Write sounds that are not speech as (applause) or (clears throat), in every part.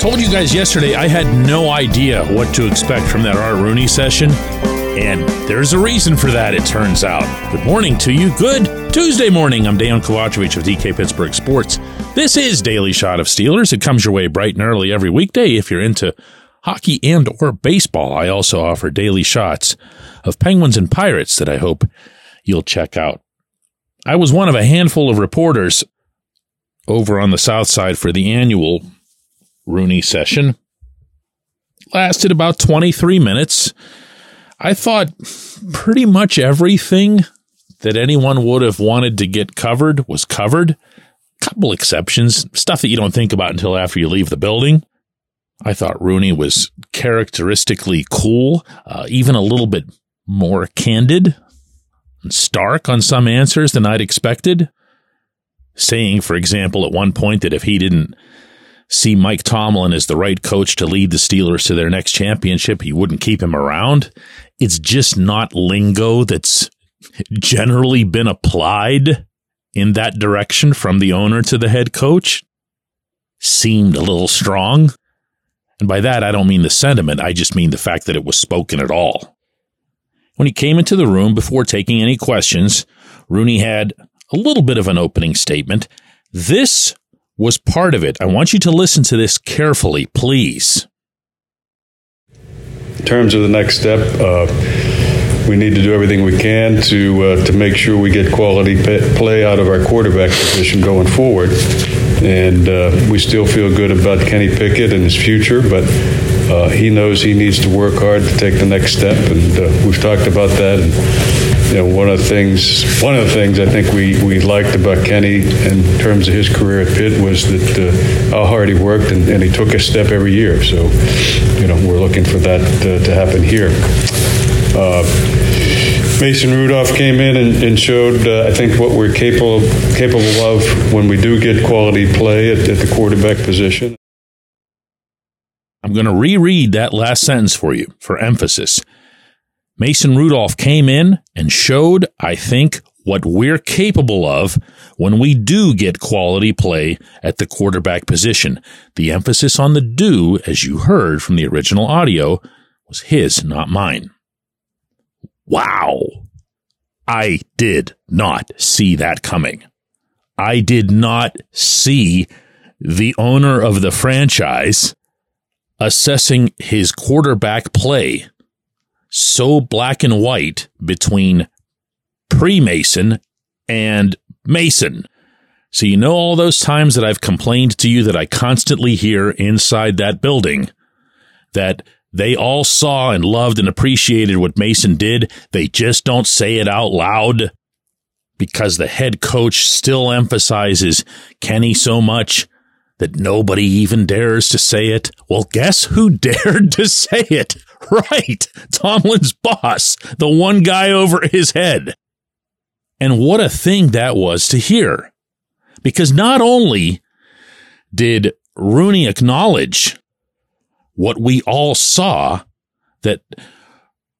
Told you guys yesterday I had no idea what to expect from that Art Rooney session. And there's a reason for that, it turns out. Good morning to you. Good Tuesday morning. I'm Dejan Kovacevic of DK Pittsburgh Sports. This is Daily Shot of Steelers. It comes your way bright and early every weekday if you're into hockey and or baseball. I also offer daily shots of Penguins and Pirates that I hope you'll check out. I was one of a handful of reporters over on the South Side for the annual Rooney session. Lasted about 23 minutes. I thought pretty much everything that anyone would have wanted to get covered was covered. Couple exceptions, stuff that you don't think about until after you leave the building. I thought Rooney was characteristically cool, uh, even a little bit more candid and stark on some answers than I'd expected. Saying, for example, at one point that if he didn't see Mike Tomlin as the right coach to lead the Steelers to their next championship, he wouldn't keep him around. It's just not lingo that's generally been applied in that direction from the owner to the head coach. Seemed a little strong. And by that, I don't mean the sentiment. I just mean the fact that it was spoken at all. When he came into the room before taking any questions, Rooney had a little bit of an opening statement. This was part of it. I want you to listen to this carefully, please. In terms of the next step, uh, we need to do everything we can to uh, to make sure we get quality play out of our quarterback position going forward. And uh, we still feel good about Kenny Pickett and his future, but uh, he knows he needs to work hard to take the next step, and uh, we've talked about that. And, you know, one of the things, one of the things I think we, we liked about Kenny in terms of his career at Pitt was that uh, how hard he worked and, and, he took a step every year. So, you know, we're looking for that to, to happen here. Mason Rudolph came in and, and showed, uh, I think, what we're capable capable of when we do get quality play at, at the quarterback position. I'm going to reread that last sentence for you for emphasis. Mason Rudolph came in and showed, I think, what we're capable of when we do get quality play at the quarterback position. The emphasis on the do, as you heard from the original audio, was his, not mine. Wow. I did not see that coming. I did not see the owner of the franchise assessing his quarterback play so black and white between pre Mason and Mason. So, you know, all those times that I've complained to you that I constantly hear inside that building that they all saw and loved and appreciated what Mason did. They just don't say it out loud because the head coach still emphasizes Kenny so much that nobody even dares to say it. Well, guess who (laughs) dared to say it? Right. Tomlin's boss, the one guy over his head. And what a thing that was to hear. Because not only did Rooney acknowledge what we all saw that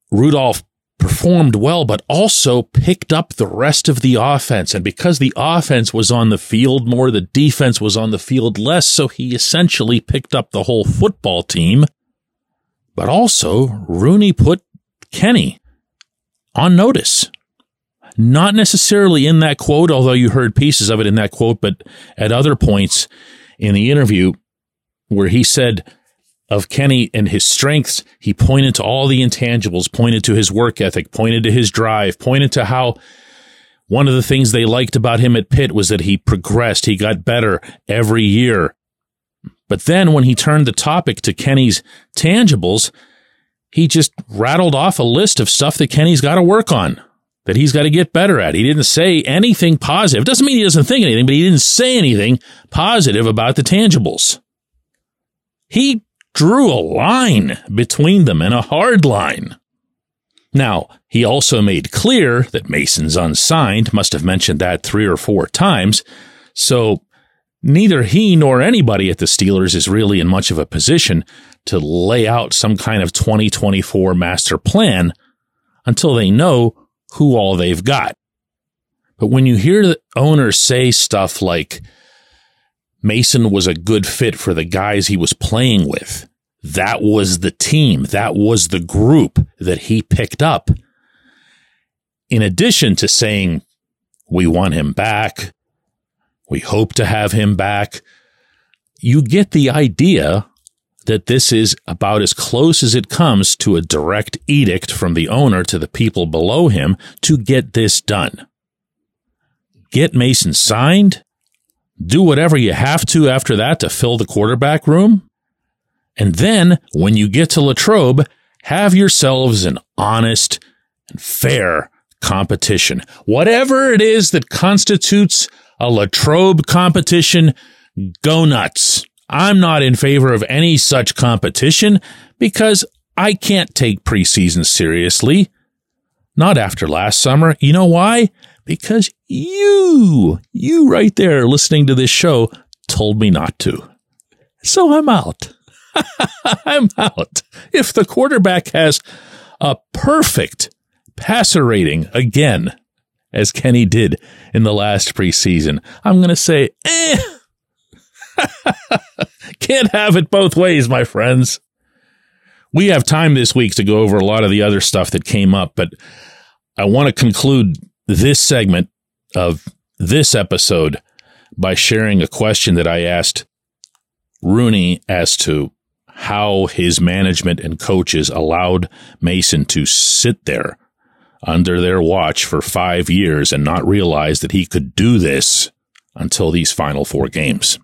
Rudolph performed well, but also picked up the rest of the offense. And because the offense was on the field more, the defense was on the field less. So he essentially picked up the whole football team. But also, Rooney put Kenny on notice. Not necessarily in that quote, although you heard pieces of it in that quote, but at other points in the interview where he said, of Kenny and his strengths, he pointed to all the intangibles, pointed to his work ethic, pointed to his drive, pointed to how one of the things they liked about him at Pitt was that he progressed, he got better every year. But then when he turned the topic to Kenny's tangibles, he just rattled off a list of stuff that Kenny's got to work on. that he's got to get better at. He didn't say anything positive. Doesn't mean he doesn't think anything, but he didn't say anything positive about the tangibles. He drew a line between them and a hard line. Now, he also made clear that Mason's unsigned, must have mentioned that three or four times. So neither he nor anybody at the Steelers is really in much of a position to lay out some kind of 2024 master plan until they know who all they've got. But when you hear the owners say stuff like Mason was a good fit for the guys he was playing with, that was the team, that was the group that he picked up. In addition to saying, we want him back, we hope to have him back, you get the idea that this is about as close as it comes to a direct edict from the owner to the people below him to get this done. Get Mason signed, do whatever you have to after that to fill the quarterback room, and then when you get to Latrobe, have yourselves an honest and fair competition. Whatever it is that constitutes a Latrobe competition, go nuts. I'm not in favor of any such competition because I can't take preseason seriously. Not after last summer. You know why? Because you, you right there listening to this show told me not to. So I'm out. (laughs) I'm out. If the quarterback has a perfect passer rating again, as Kenny did in the last preseason, I'm going to say, eh. (laughs) Can't have it both ways, my friends. We have time this week to go over a lot of the other stuff that came up, but I want to conclude this segment of this episode by sharing a question that I asked Rooney as to how his management and coaches allowed Mason to sit there under their watch for five years and not realize that he could do this until these final four games.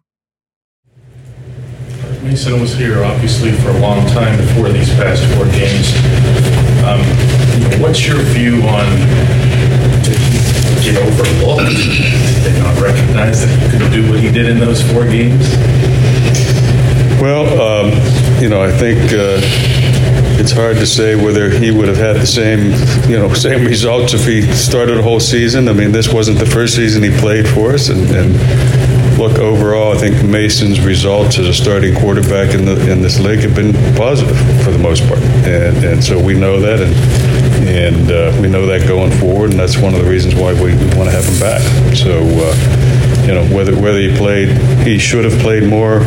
Mason was here obviously for a long time before these past four games. Um, what's your view on get overlooked? (clears throat) Did not recognize that he could do what he did in those four games? Well, um, you know, I think uh, it's hard to say whether he would have had the same, you know, (laughs) same results if he started a whole season. I mean, this wasn't the first season he played for us, and, and look, overall, I think Mason's results as a starting quarterback in the in this league have been positive for the most part, and and so we know that, and and uh, we know that going forward, and that's one of the reasons why we, we want to have him back. So. Uh, you know whether whether he played, he should have played more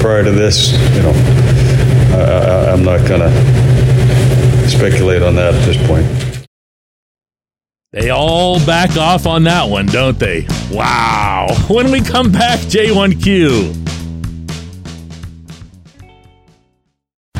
prior to this. You know, I, I'm not going to speculate on that at this point. They all back off on that one, don't they? Wow. (laughs) When we come back, J1Q.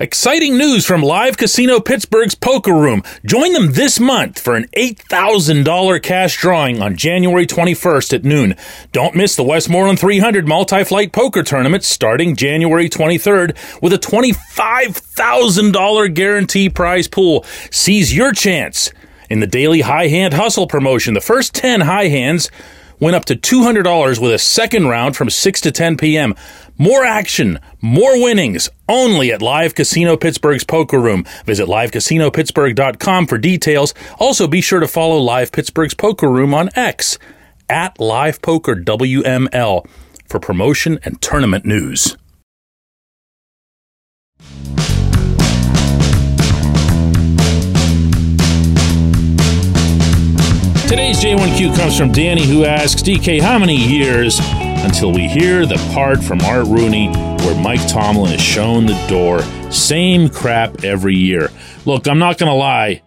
Exciting news from Live Casino Pittsburgh's Poker Room. Join them this month for an $8,000 cash drawing on January 21st at noon. Don't miss the Westmoreland 300 multi-flight poker tournament starting January 23rd with a $25,000 guarantee prize pool. Seize your chance in the daily high hand hustle promotion. The first 10 high hands went up to $200 with a second round from 6 to 10 p.m. More action, more winnings, only at Live Casino Pittsburgh's Poker Room. Visit livecasino.pittsburgh.com for details. Also, be sure to follow Live Pittsburgh's Poker Room on X at Live Poker WML for promotion and tournament news. Today's J1Q comes from Danny, who asks DK, how many years until we hear the part from Art Rooney where Mike Tomlin is shown the door? Same crap every year. Look, I'm not going to lie.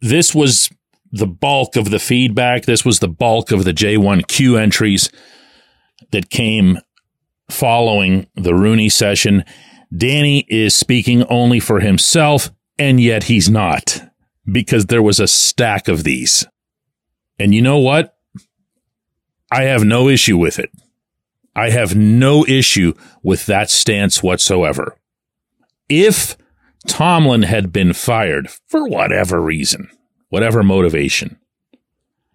This was the bulk of the feedback. This was the bulk of the J1Q entries that came following the Rooney session. Danny is speaking only for himself And yet he's not because there was a stack of these. And you know what? I have no issue with it. I have no issue with that stance whatsoever. If Tomlin had been fired for whatever reason, whatever motivation,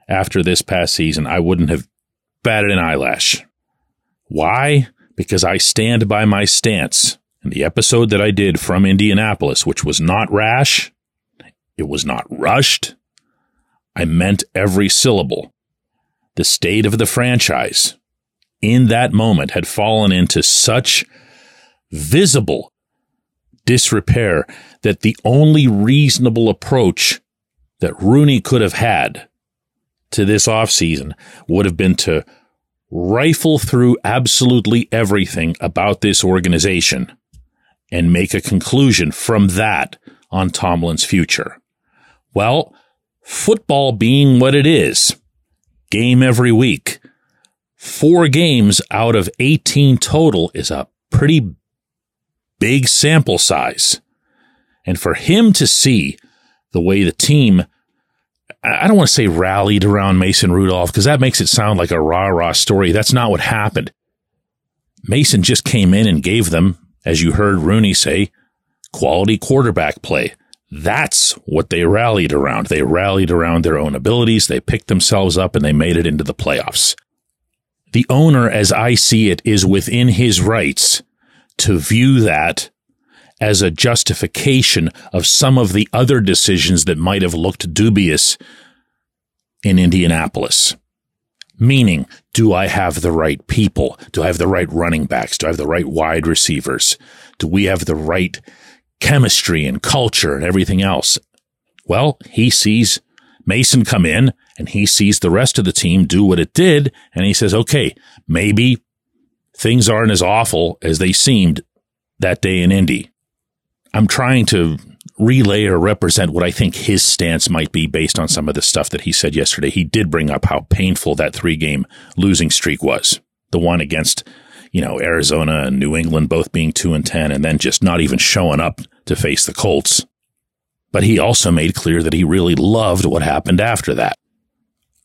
after this past season, I wouldn't have batted an eyelash. Why? Because I stand by my stance. In the episode that I did from Indianapolis, which was not rash, it was not rushed, I meant every syllable. The state of the franchise in that moment had fallen into such visible disrepair that the only reasonable approach that Rooney could have had to this offseason would have been to rifle through absolutely everything about this organization and make a conclusion from that on Tomlin's future. Well, football being what it is, game every week, four games out of 18 total is a pretty big sample size. And for him to see the way the team, I don't want to say rallied around Mason Rudolph because that makes it sound like a rah rah story. That's not what happened. Mason just came in and gave them, as you heard Rooney say, quality quarterback play. That's what they rallied around. They rallied around their own abilities. They picked themselves up and they made it into the playoffs. The owner, as I see it, is within his rights to view that as a justification of some of the other decisions that might have looked dubious in Indianapolis. Meaning, do I have the right people? Do I have the right running backs? Do I have the right wide receivers? Do we have the right chemistry and culture and everything else? Well, he sees Mason come in and he sees the rest of the team do what it did. And he says, okay, maybe things aren't as awful as they seemed that day in Indy. I'm trying to relay or represent what I think his stance might be based on some of the stuff that he said yesterday. He did bring up how painful that three game losing streak was. The one against, you know, Arizona and New England both being two and 10 and then just not even showing up to face the Colts. But he also made clear that he really loved what happened after that.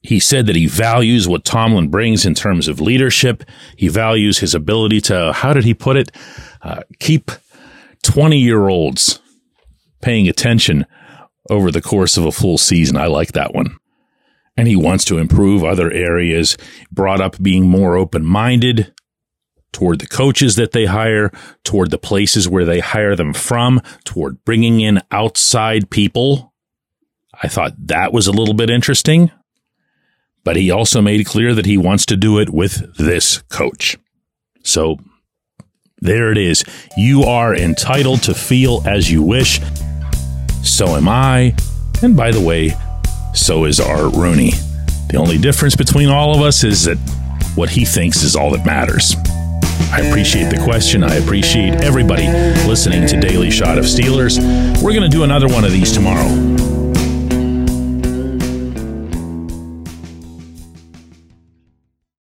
He said that he values what Tomlin brings in terms of leadership. He values his ability to, how did he put it? Uh, keep 20 year olds paying attention over the course of a full season. I like that one. And he wants to improve other areas, brought up being more open minded toward the coaches that they hire, toward the places where they hire them from, toward bringing in outside people. I thought that was a little bit interesting but he also made clear that he wants to do it with this coach. So there it is. You are entitled to feel as you wish. So am I. And by the way, so is Art Rooney. The only difference between all of us is that what he thinks is all that matters. I appreciate the question. I appreciate everybody listening to Daily Shot of Steelers. We're going to do another one of these tomorrow.